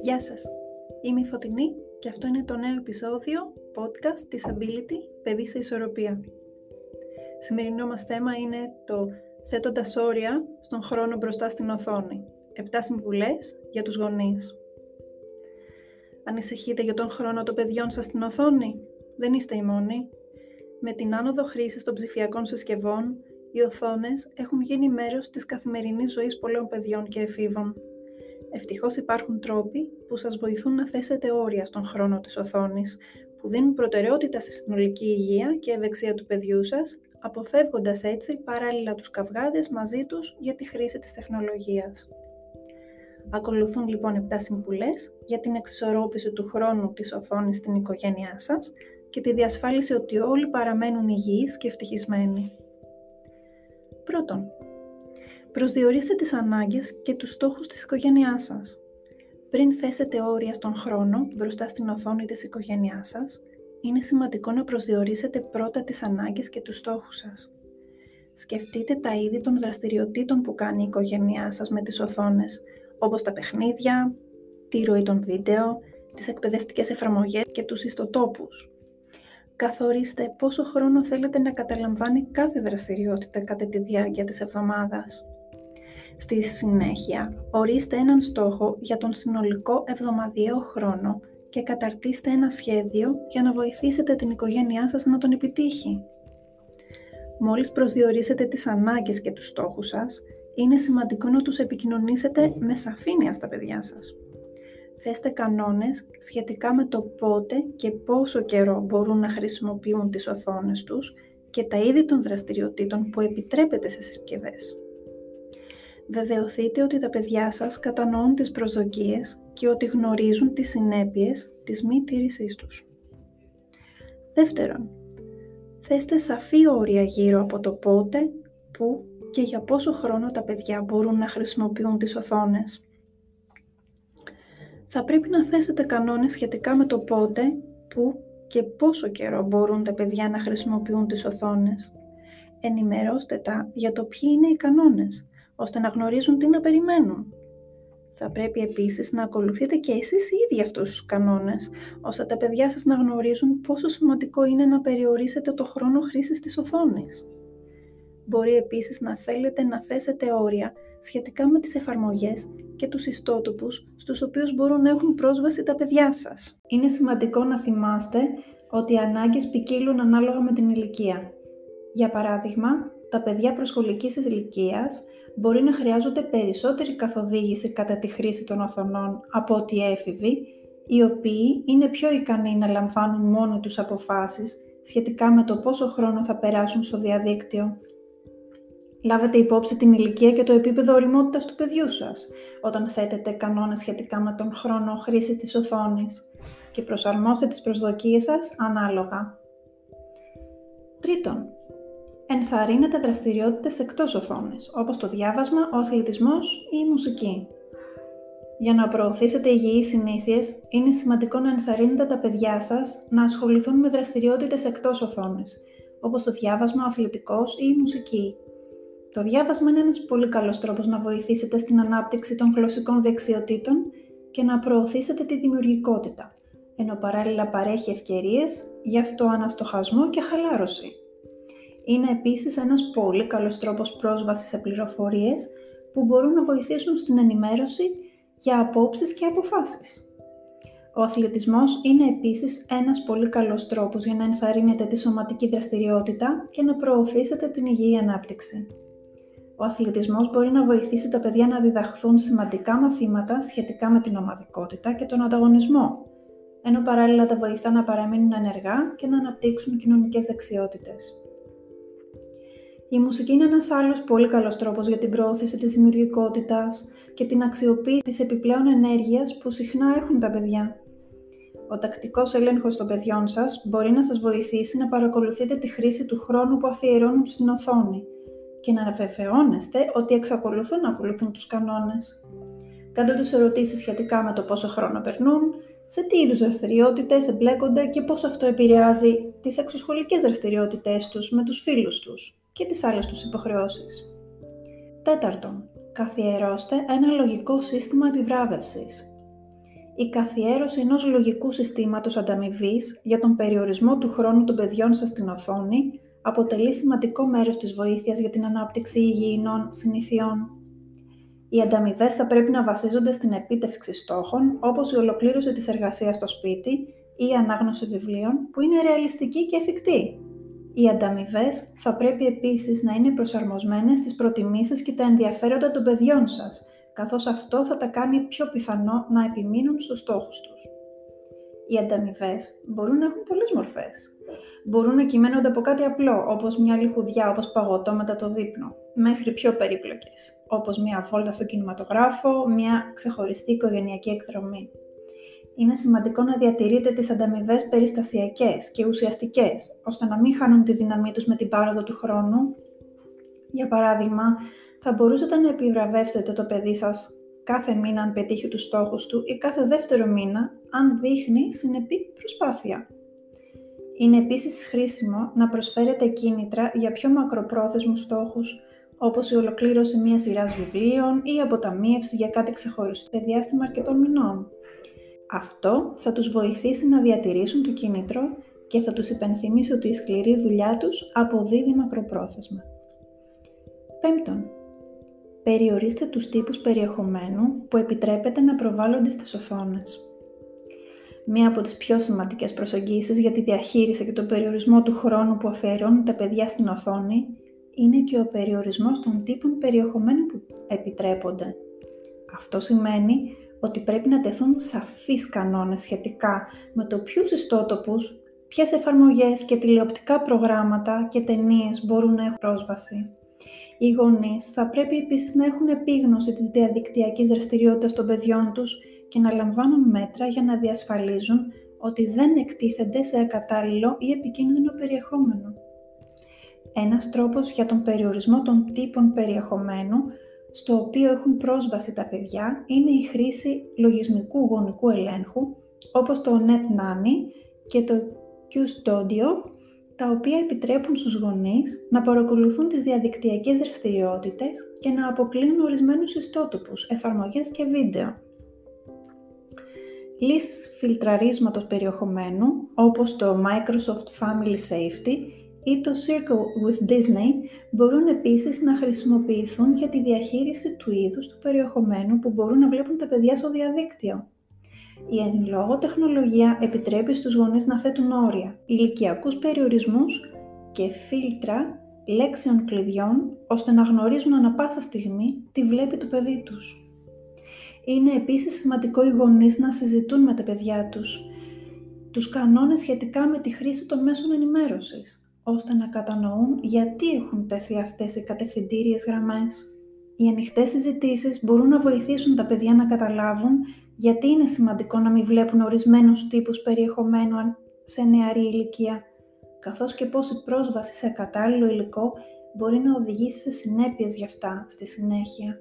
Γεια σας, είμαι η Φωτεινή και αυτό είναι το νέο επεισόδιο podcast Disability Παιδί σε Ισορροπία. Σημερινό μας θέμα είναι το θέτοντας όρια στον χρόνο μπροστά στην οθόνη. Επτά συμβουλές για τους γονείς. Ανησυχείτε για τον χρόνο των παιδιών σας στην οθόνη; Δεν είστε οι μόνοι. Με την άνοδο χρήσης των ψηφιακών συσκευών, οι οθόνες έχουν γίνει μέρος της καθημερινής ζωής πολλών παιδιών και εφήβων. Ευτυχώς υπάρχουν τρόποι που σας βοηθούν να θέσετε όρια στον χρόνο της οθόνης, που δίνουν προτεραιότητα στη συνολική υγεία και ευεξία του παιδιού σας, αποφεύγοντας έτσι παράλληλα τους καυγάδες μαζί τους για τη χρήση της τεχνολογίας. Ακολουθούν λοιπόν 7 συμβουλές για την εξισορρόπηση του χρόνου της οθόνης στην οικογένειά σας και τη διασφάλιση ότι όλοι παραμένουν υγιείς και ευτυχισμένοι. Πρώτον, προσδιορίστε τις ανάγκες και τους στόχους της οικογένειάς σας. Πριν θέσετε όρια στον χρόνο μπροστά στην οθόνη της οικογένειάς σας, είναι σημαντικό να προσδιορίσετε πρώτα τις ανάγκες και τους στόχους σας. Σκεφτείτε τα είδη των δραστηριοτήτων που κάνει η οικογένειά σας με τις οθόνες, όπως τα παιχνίδια, τη ροή των βίντεο, τις εκπαιδευτικές εφαρμογές και τους ιστοτόπους. Καθορίστε πόσο χρόνο θέλετε να καταλαμβάνει κάθε δραστηριότητα κατά τη διάρκεια της εβδομάδας. Στη συνέχεια, ορίστε έναν στόχο για τον συνολικό εβδομαδιαίο χρόνο και καταρτίστε ένα σχέδιο για να βοηθήσετε την οικογένειά σας να τον επιτύχει. Μόλις προσδιορίσετε τις ανάγκες και τους στόχους σας, είναι σημαντικό να τους επικοινωνήσετε με σαφήνεια στα παιδιά σας. Θέστε κανόνες σχετικά με το πότε και πόσο καιρό μπορούν να χρησιμοποιούν τις οθόνες τους και τα είδη των δραστηριοτήτων που επιτρέπεται σε συσκευές. Βεβαιωθείτε ότι τα παιδιά σας κατανοούν τις προσδοκίες και ότι γνωρίζουν τις συνέπειες της μη τήρησής τους. Δεύτερον, θέστε σαφή όρια γύρω από το πότε, πού και για πόσο χρόνο τα παιδιά μπορούν να χρησιμοποιούν τις οθόνες. Θα πρέπει να θέσετε κανόνες σχετικά με το πότε, πού και πόσο καιρό μπορούν τα παιδιά να χρησιμοποιούν τις οθόνες. Ενημερώστε τα για το ποιοι είναι οι κανόνες, ώστε να γνωρίζουν τι να περιμένουν. Θα πρέπει επίσης να ακολουθείτε και εσείς οι ίδιοι αυτούς τους κανόνες, ώστε τα παιδιά σας να γνωρίζουν πόσο σημαντικό είναι να περιορίσετε το χρόνο χρήσης της οθόνης. Μπορεί επίσης να θέλετε να θέσετε όρια σχετικά με τις εφαρμογές και τους ιστότοπους στους οποίους μπορούν να έχουν πρόσβαση τα παιδιά σας. Είναι σημαντικό να θυμάστε ότι οι ανάγκες ποικίλουν ανάλογα με την ηλικία. Για παράδειγμα, τα παιδιά προσχολικής ηλικίας μπορεί να χρειάζονται περισσότερη καθοδήγηση κατά τη χρήση των οθονών από ότι οι έφηβοι, οι οποίοι είναι πιο ικανοί να λαμβάνουν μόνοι τους αποφάσεις σχετικά με το πόσο χρόνο θα περάσουν στο διαδίκτυο. Λάβετε υπόψη την ηλικία και το επίπεδο οριμότητας του παιδιού σας όταν θέτετε κανόνες σχετικά με τον χρόνο χρήσης της οθόνης και προσαρμόστε τις προσδοκίες σας ανάλογα. Τρίτον, ενθαρρύνετε δραστηριότητες εκτός οθόνης, όπως το διάβασμα, ο αθλητισμός ή η μουσική. Για να προωθήσετε υγιείς συνήθειες, είναι σημαντικό να ενθαρρύνετε τα παιδιά σας να ασχοληθούν με δραστηριότητες εκτός οθόνης, όπως το διάβασμα, ο αθλητικός ή η μουσική. Το διάβασμα είναι ένας πολύ καλός τρόπος να βοηθήσετε στην ανάπτυξη των γλωσσικών δεξιοτήτων και να προωθήσετε τη δημιουργικότητα, ενώ παράλληλα παρέχει ευκαιρίες για αυτοαναστοχασμό και χαλάρωση. Είναι επίσης ένας πολύ καλός τρόπος πρόσβασης σε πληροφορίες που μπορούν να βοηθήσουν στην ενημέρωση για απόψεις και αποφάσεις. Ο αθλητισμός είναι επίσης ένας πολύ καλός τρόπος για να ενθαρρύνετε τη σωματική δραστηριότητα και να προωθήσετε την υγιή ανάπτυξη. Ο αθλητισμός μπορεί να βοηθήσει τα παιδιά να διδαχθούν σημαντικά μαθήματα σχετικά με την ομαδικότητα και τον ανταγωνισμό, ενώ παράλληλα τα βοηθά να παραμείνουν ενεργά και να αναπτύξουν κοινωνικές δεξιότητες. Η μουσική είναι ένας άλλος πολύ καλός τρόπος για την προώθηση της δημιουργικότητας και την αξιοποίηση της επιπλέον ενέργειας που συχνά έχουν τα παιδιά. Ο τακτικός έλεγχος των παιδιών σας μπορεί να σας βοηθήσει να παρακολουθείτε τη χρήση του χρόνου που αφιερώνουν στην οθόνη και να βεβαιώνεστε ότι εξακολουθούν να ακολουθούν τους κανόνες. Κάντε τους ερωτήσεις σχετικά με το πόσο χρόνο περνούν, σε τι είδους δραστηριότητες εμπλέκονται και πώς αυτό επηρεάζει τις εξωσχολικές δραστηριότητες τους με τους φίλους τους και τις άλλες τους υποχρεώσεις. Τέταρτον, καθιερώστε ένα λογικό σύστημα επιβράβευσης. η καθιέρωση ενός λογικού συστήματος ανταμοιβής για τον περιορισμό του χρόνου των παιδιών σας στην οθόνη αποτελεί σημαντικό μέρος της βοήθειας για την ανάπτυξη υγιεινών συνηθιών. Οι ανταμοιβές θα πρέπει να βασίζονται στην επίτευξη στόχων, όπως η ολοκλήρωση της εργασίας στο σπίτι ή η ανάγνωση βιβλίων, που είναι ρεαλιστική και εφικτή. Οι ανταμοιβές θα πρέπει επίσης να είναι προσαρμοσμένες στις προτιμήσεις και τα ενδιαφέροντα των παιδιών σας, καθώς αυτό θα τα κάνει πιο πιθανό να επιμείνουν στους στόχους τους. Οι ανταμοιβές μπορούν να έχουν πολλές μορφές. Μπορούν να κυμαίνονται από κάτι απλό, όπως μια λιχουδιά, όπως παγωτό μετά το δείπνο, μέχρι πιο περίπλοκες, όπως μια βόλτα στο κινηματογράφο, μια ξεχωριστή οικογενειακή εκδρομή. Είναι σημαντικό να διατηρείτε τις ανταμοιβές περιστασιακές και ουσιαστικές, ώστε να μην χάνουν τη δύναμή τους με την πάροδο του χρόνου. Για παράδειγμα, θα μπορούσατε να επιβραβεύσετε το παιδί σας κάθε μήνα αν πετύχει τους στόχους του ή κάθε δεύτερο μήνα αν δείχνει συνεπή προσπάθεια. Είναι επίσης χρήσιμο να προσφέρετε κίνητρα για πιο μακροπρόθεσμους στόχους, όπως η ολοκλήρωση μιας σειράς βιβλίων ή αποταμίευση για κάτι ξεχωριστό σε διάστημα αρκετών μηνών. Αυτό θα τους βοηθήσει να διατηρήσουν το κίνητρο και θα τους υπενθυμίσει ότι η σκληρή δουλειά τους αποδίδει μακροπρόθεσμα. Πέμπτον, περιορίστε τους τύπους περιεχομένου που επιτρέπεται να προβάλλονται στις οθόνες. Μία από τις πιο σημαντικές προσεγγίσεις για τη διαχείριση και τον περιορισμό του χρόνου που αφιερώνουν τα παιδιά στην οθόνη είναι και ο περιορισμός των τύπων περιεχομένου που επιτρέπονται. Αυτό σημαίνει ότι πρέπει να τεθούν σαφείς κανόνες σχετικά με το ποιους ιστότοπους, ποιες εφαρμογές και τηλεοπτικά προγράμματα και ταινίες μπορούν να έχουν πρόσβαση. Οι γονείς θα πρέπει επίσης να έχουν επίγνωση της διαδικτυακής δραστηριότητας των παιδιών τους και να λαμβάνουν μέτρα για να διασφαλίζουν ότι δεν εκτίθενται σε ακατάλληλο ή επικίνδυνο περιεχόμενο. Ένας τρόπος για τον περιορισμό των τύπων περιεχομένου στο οποίο έχουν πρόσβαση τα παιδιά είναι η χρήση λογισμικού γονικού ελέγχου όπως το NetNanny και το QStudio τα οποία επιτρέπουν στους γονείς να παρακολουθούν τις διαδικτυακές δραστηριότητες και να αποκλείουν ορισμένους ιστότοπους, εφαρμογές και βίντεο. Λύσεις φιλτραρίσματος περιεχομένου, όπως το Microsoft Family Safety ή το Circle with Disney, μπορούν επίσης να χρησιμοποιηθούν για τη διαχείριση του είδους του περιεχομένου που μπορούν να βλέπουν τα παιδιά στο διαδίκτυο. Η εν λόγω τεχνολογία επιτρέπει στους γονείς να θέτουν όρια, ηλικιακούς περιορισμούς και φίλτρα λέξεων κλειδιών, ώστε να γνωρίζουν ανα πάσα στιγμή τι βλέπει το παιδί τους. Είναι επίσης σημαντικό οι γονείς να συζητούν με τα παιδιά τους τους κανόνες σχετικά με τη χρήση των μέσων ενημέρωσης, ώστε να κατανοούν γιατί έχουν τεθεί αυτές οι κατευθυντήριες γραμμές. Οι ανοιχτές συζητήσεις μπορούν να βοηθήσουν τα παιδιά να καταλάβουν γιατί είναι σημαντικό να μην βλέπουν ορισμένους τύπους περιεχομένου σε νεαρή ηλικία, καθώς και πώς η πρόσβαση σε κατάλληλο υλικό μπορεί να οδηγήσει σε συνέπειες για αυτά στη συνέχεια.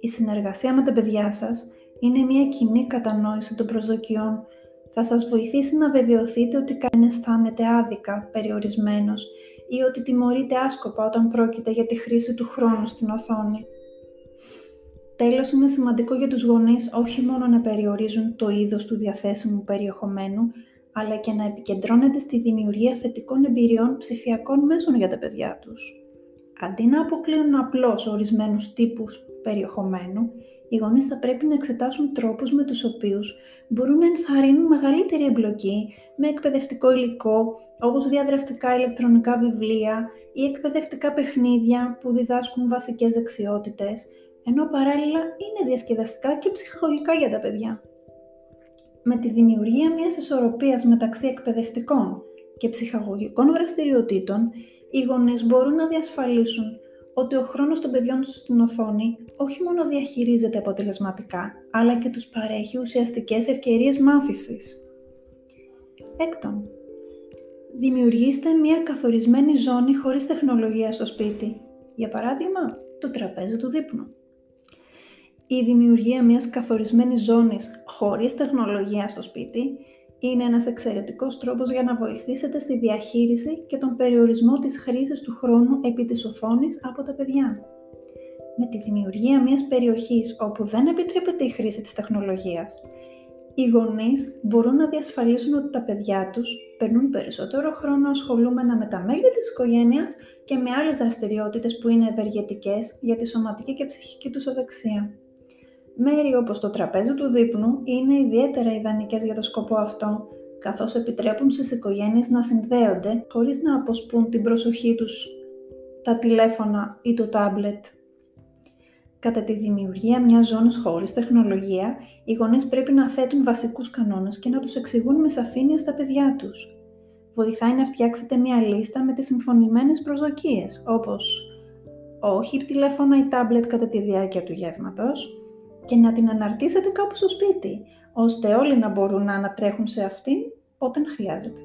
Η συνεργασία με τα παιδιά σας είναι μια κοινή κατανόηση των προσδοκιών. Θα σας βοηθήσει να βεβαιωθείτε ότι κανένας αισθάνεται άδικα, περιορισμένος ή ότι τιμωρείται άσκοπα όταν πρόκειται για τη χρήση του χρόνου στην οθόνη. Τέλος, είναι σημαντικό για τους γονείς όχι μόνο να περιορίζουν το είδος του διαθέσιμου περιεχομένου, αλλά και να επικεντρώνεται στη δημιουργία θετικών εμπειριών ψηφιακών μέσων για τα παιδιά τους. Αντί να αποκλείουν απλώς ορισμένους τύπους περιεχομένου, οι γονείς θα πρέπει να εξετάσουν τρόπους με τους οποίους μπορούν να ενθαρρύνουν μεγαλύτερη εμπλοκή με εκπαιδευτικό υλικό, όπως διαδραστικά ηλεκτρονικά βιβλία ή εκπαιδευτικά παιχνίδια που διδάσκουν βασικές δεξιότητες, ενώ παράλληλα είναι διασκεδαστικά και ψυχολογικά για τα παιδιά. Με τη δημιουργία μιας ισορροπίας μεταξύ εκπαιδευτικών και ψυχαγωγικών δραστηριοτήτων, οι γονείς μπορούν να διασφαλίσουν ότι ο χρόνος των παιδιών τους στην οθόνη όχι μόνο διαχειρίζεται αποτελεσματικά, αλλά και τους παρέχει ουσιαστικές ευκαιρίες μάθησης. Έκτον, δημιουργήστε μια καθορισμένη ζώνη χωρίς τεχνολογία στο σπίτι. Για παράδειγμα, το τραπέζι του δείπνου η δημιουργία μιας καθορισμένης ζώνης χωρίς τεχνολογία στο σπίτι είναι ένας εξαιρετικός τρόπος για να βοηθήσετε στη διαχείριση και τον περιορισμό της χρήσης του χρόνου επί της οθόνης από τα παιδιά. Με τη δημιουργία μιας περιοχής όπου δεν επιτρέπεται η χρήση της τεχνολογίας, οι γονείς μπορούν να διασφαλίσουν ότι τα παιδιά τους περνούν περισσότερο χρόνο ασχολούμενα με τα μέλη της οικογένειας και με άλλες δραστηριότητες που είναι ευεργετικές για τη σωματική και ψυχική τους ευεξία. Μέρη όπως το τραπέζι του δείπνου είναι ιδιαίτερα ιδανικές για το σκοπό αυτό, καθώς επιτρέπουν στις οικογένειες να συνδέονται χωρίς να αποσπούν την προσοχή τους τα τηλέφωνα ή το τάμπλετ. Κατά τη δημιουργία μιας ζώνης χωρίς τεχνολογία, οι γονείς πρέπει να θέτουν βασικούς κανόνες και να τους εξηγούν με σαφήνεια στα παιδιά τους. Βοηθάει να φτιάξετε μια λίστα με τις συμφωνημένες προσδοκίες, όπως όχι τηλέφωνα ή τάμπλετ κατά τη διάρκεια του γεύματος και να την αναρτήσετε κάπου στο σπίτι, ώστε όλοι να μπορούν να ανατρέχουν σε αυτήν όταν χρειάζεται.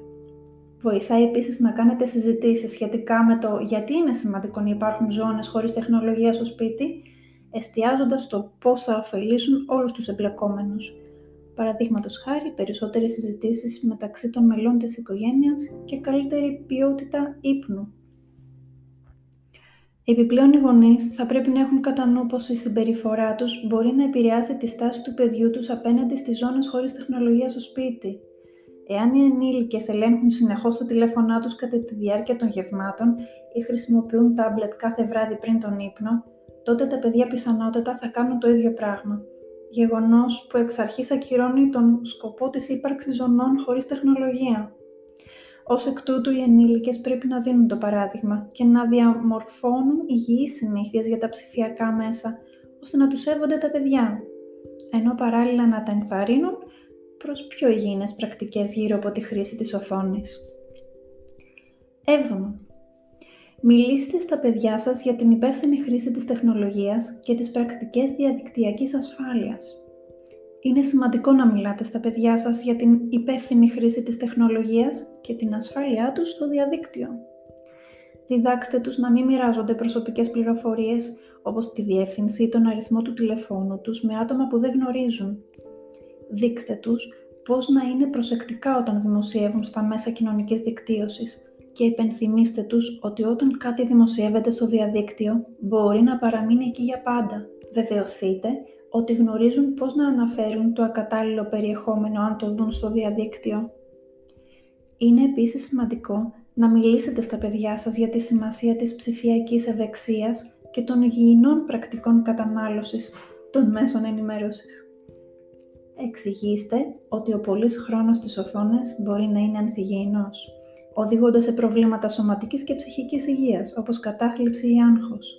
Βοηθάει επίσης να κάνετε συζητήσεις σχετικά με το γιατί είναι σημαντικό να υπάρχουν ζώνες χωρίς τεχνολογία στο σπίτι εστιάζοντας στο πώς θα ωφελήσουν όλους τους εμπλεκόμενους. Παραδείγματος χάρη, περισσότερες συζητήσεις μεταξύ των μελών της οικογένειας και καλύτερη ποιότητα ύπνου. Επιπλέον οι γονείς θα πρέπει να έχουν κατά νου πως η συμπεριφορά τους μπορεί να επηρεάσει τη στάση του παιδιού τους απέναντι στις ζώνες χωρίς τεχνολογία στο σπίτι. Εάν οι ενήλικες ελέγχουν συνεχώς το τηλέφωνά τους κατά τη διάρκεια των γευμάτων ή χρησιμοποιούν τάμπλετ κάθε βράδυ πριν τον ύπνο, τότε τα παιδιά πιθανότατα θα κάνουν το ίδιο πράγμα. Γεγονός που εξ αρχής ακυρώνει τον σκοπό της ύπαρξης ζωνών χωρίς τεχνολογία. Ως εκ τούτου οι ενήλικες πρέπει να δίνουν το παράδειγμα και να διαμορφώνουν υγιείς συνήθειες για τα ψηφιακά μέσα, ώστε να τους σέβονται τα παιδιά, ενώ παράλληλα να τα ενθαρρύνουν προς πιο υγιεινές πρακτικές γύρω από τη χρήση της οθόνης. 7. Μιλήστε στα παιδιά σας για την υπεύθυνη χρήση της τεχνολογίας και τις πρακτικές διαδικτυακής ασφάλειας. Είναι σημαντικό να μιλάτε στα παιδιά σας για την υπεύθυνη χρήση της τεχνολογίας και την ασφάλειά τους στο διαδίκτυο. Διδάξτε τους να μην μοιράζονται προσωπικές πληροφορίες όπως τη διεύθυνση ή τον αριθμό του τηλεφώνου τους με άτομα που δεν γνωρίζουν. Δείξτε τους πώς να είναι προσεκτικά όταν δημοσιεύουν στα μέσα κοινωνικής δικτύωσης και υπενθυμίστε τους ότι όταν κάτι δημοσιεύεται στο διαδίκτυο μπορεί να παραμείνει εκεί για πάντα. Βεβαιωθείτε ότι γνωρίζουν πώς να αναφέρουν το ακατάλληλο περιεχόμενο αν το δουν στο διαδίκτυο. Είναι επίσης σημαντικό να μιλήσετε στα παιδιά σας για τη σημασία της ψηφιακής ευεξίας και των υγιεινών πρακτικών κατανάλωσης των μέσων ενημέρωσης. Εξηγήστε ότι ο πολύς χρόνος στις οθόνες μπορεί να είναι ανθυγιεινός οδηγώντας σε προβλήματα σωματικής και ψυχικής υγείας, όπως κατάθλιψη ή άγχος.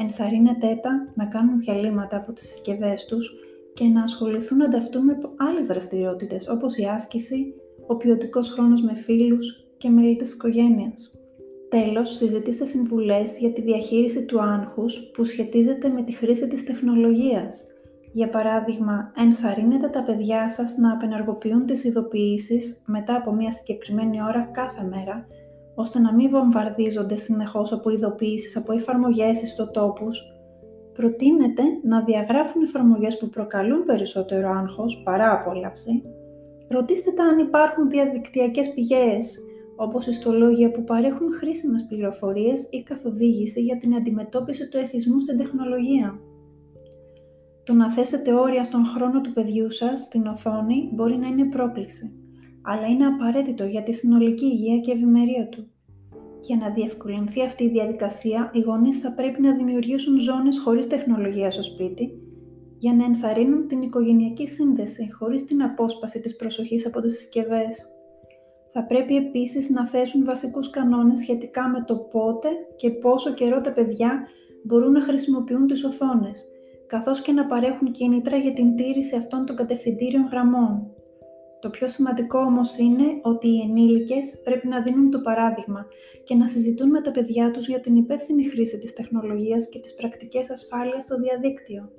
Ενθαρρύνετε τα να κάνουν διαλύματα από τις συσκευές τους και να ασχοληθούν ανταυτού με άλλες δραστηριότητες, όπως η άσκηση, ο ποιοτικός χρόνος με φίλους και μέλη της οικογένειας. Τέλος, συζητήστε συμβουλές για τη διαχείριση του άγχους που σχετίζεται με τη χρήση της τεχνολογίας, για παράδειγμα, ενθαρρύνετε τα παιδιά σας να απενεργοποιούν τις ειδοποιήσεις μετά από μια συγκεκριμένη ώρα κάθε μέρα, ώστε να μην βομβαρδίζονται συνεχώς από ειδοποιήσεις από εφαρμογές ιστοτόπους. Προτείνετε να διαγράφουν εφαρμογές που προκαλούν περισσότερο άγχος παρά απόλαυση. Ρωτήστε τα αν υπάρχουν διαδικτυακές πηγές, όπως ιστολόγια που παρέχουν χρήσιμες πληροφορίες ή καθοδήγηση για την αντιμετώπιση του εθισμού στην τεχνολογία. Το να θέσετε όρια στον χρόνο του παιδιού σας στην οθόνη μπορεί να είναι πρόκληση, αλλά είναι απαραίτητο για τη συνολική υγεία και ευημερία του. Για να διευκολυνθεί αυτή η διαδικασία, οι γονείς θα πρέπει να δημιουργήσουν ζώνες χωρίς τεχνολογία στο σπίτι, για να ενθαρρύνουν την οικογενειακή σύνδεση χωρίς την απόσπαση της προσοχής από τις συσκευές. Θα πρέπει επίσης να θέσουν βασικούς κανόνες σχετικά με το πότε και πόσο καιρό τα παιδιά μπορούν να χρησιμοποιούν τις οθόνες, καθώς και να παρέχουν κίνητρα για την τήρηση αυτών των κατευθυντήριων γραμμών. Το πιο σημαντικό όμως είναι ότι οι ενήλικες πρέπει να δίνουν το παράδειγμα και να συζητούν με τα παιδιά τους για την υπεύθυνη χρήση της τεχνολογίας και τις πρακτικές ασφάλειας στο διαδίκτυο.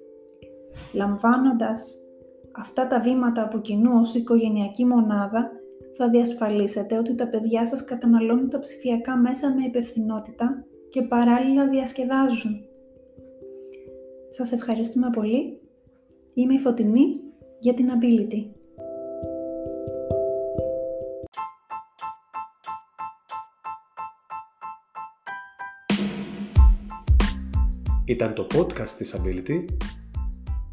Λαμβάνοντας αυτά τα βήματα από κοινού ως οικογενειακή μονάδα, θα διασφαλίσετε ότι τα παιδιά σας καταναλώνουν τα ψηφιακά μέσα με υπευθυνότητα και παράλληλα διασκεδάζουν. Σας ευχαριστούμε πολύ. Είμαι η Φωτεινή για την Ability. Ήταν το podcast της Ability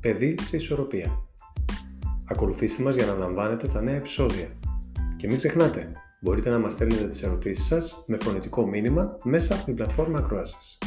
«Παιδί σε ισορροπία». Ακολουθήστε μας για να λαμβάνετε τα νέα επεισόδια. Και μην ξεχνάτε, μπορείτε να μας στέλνετε τις ερωτήσεις σας με φωνητικό μήνυμα μέσα από την πλατφόρμα ακρόασης.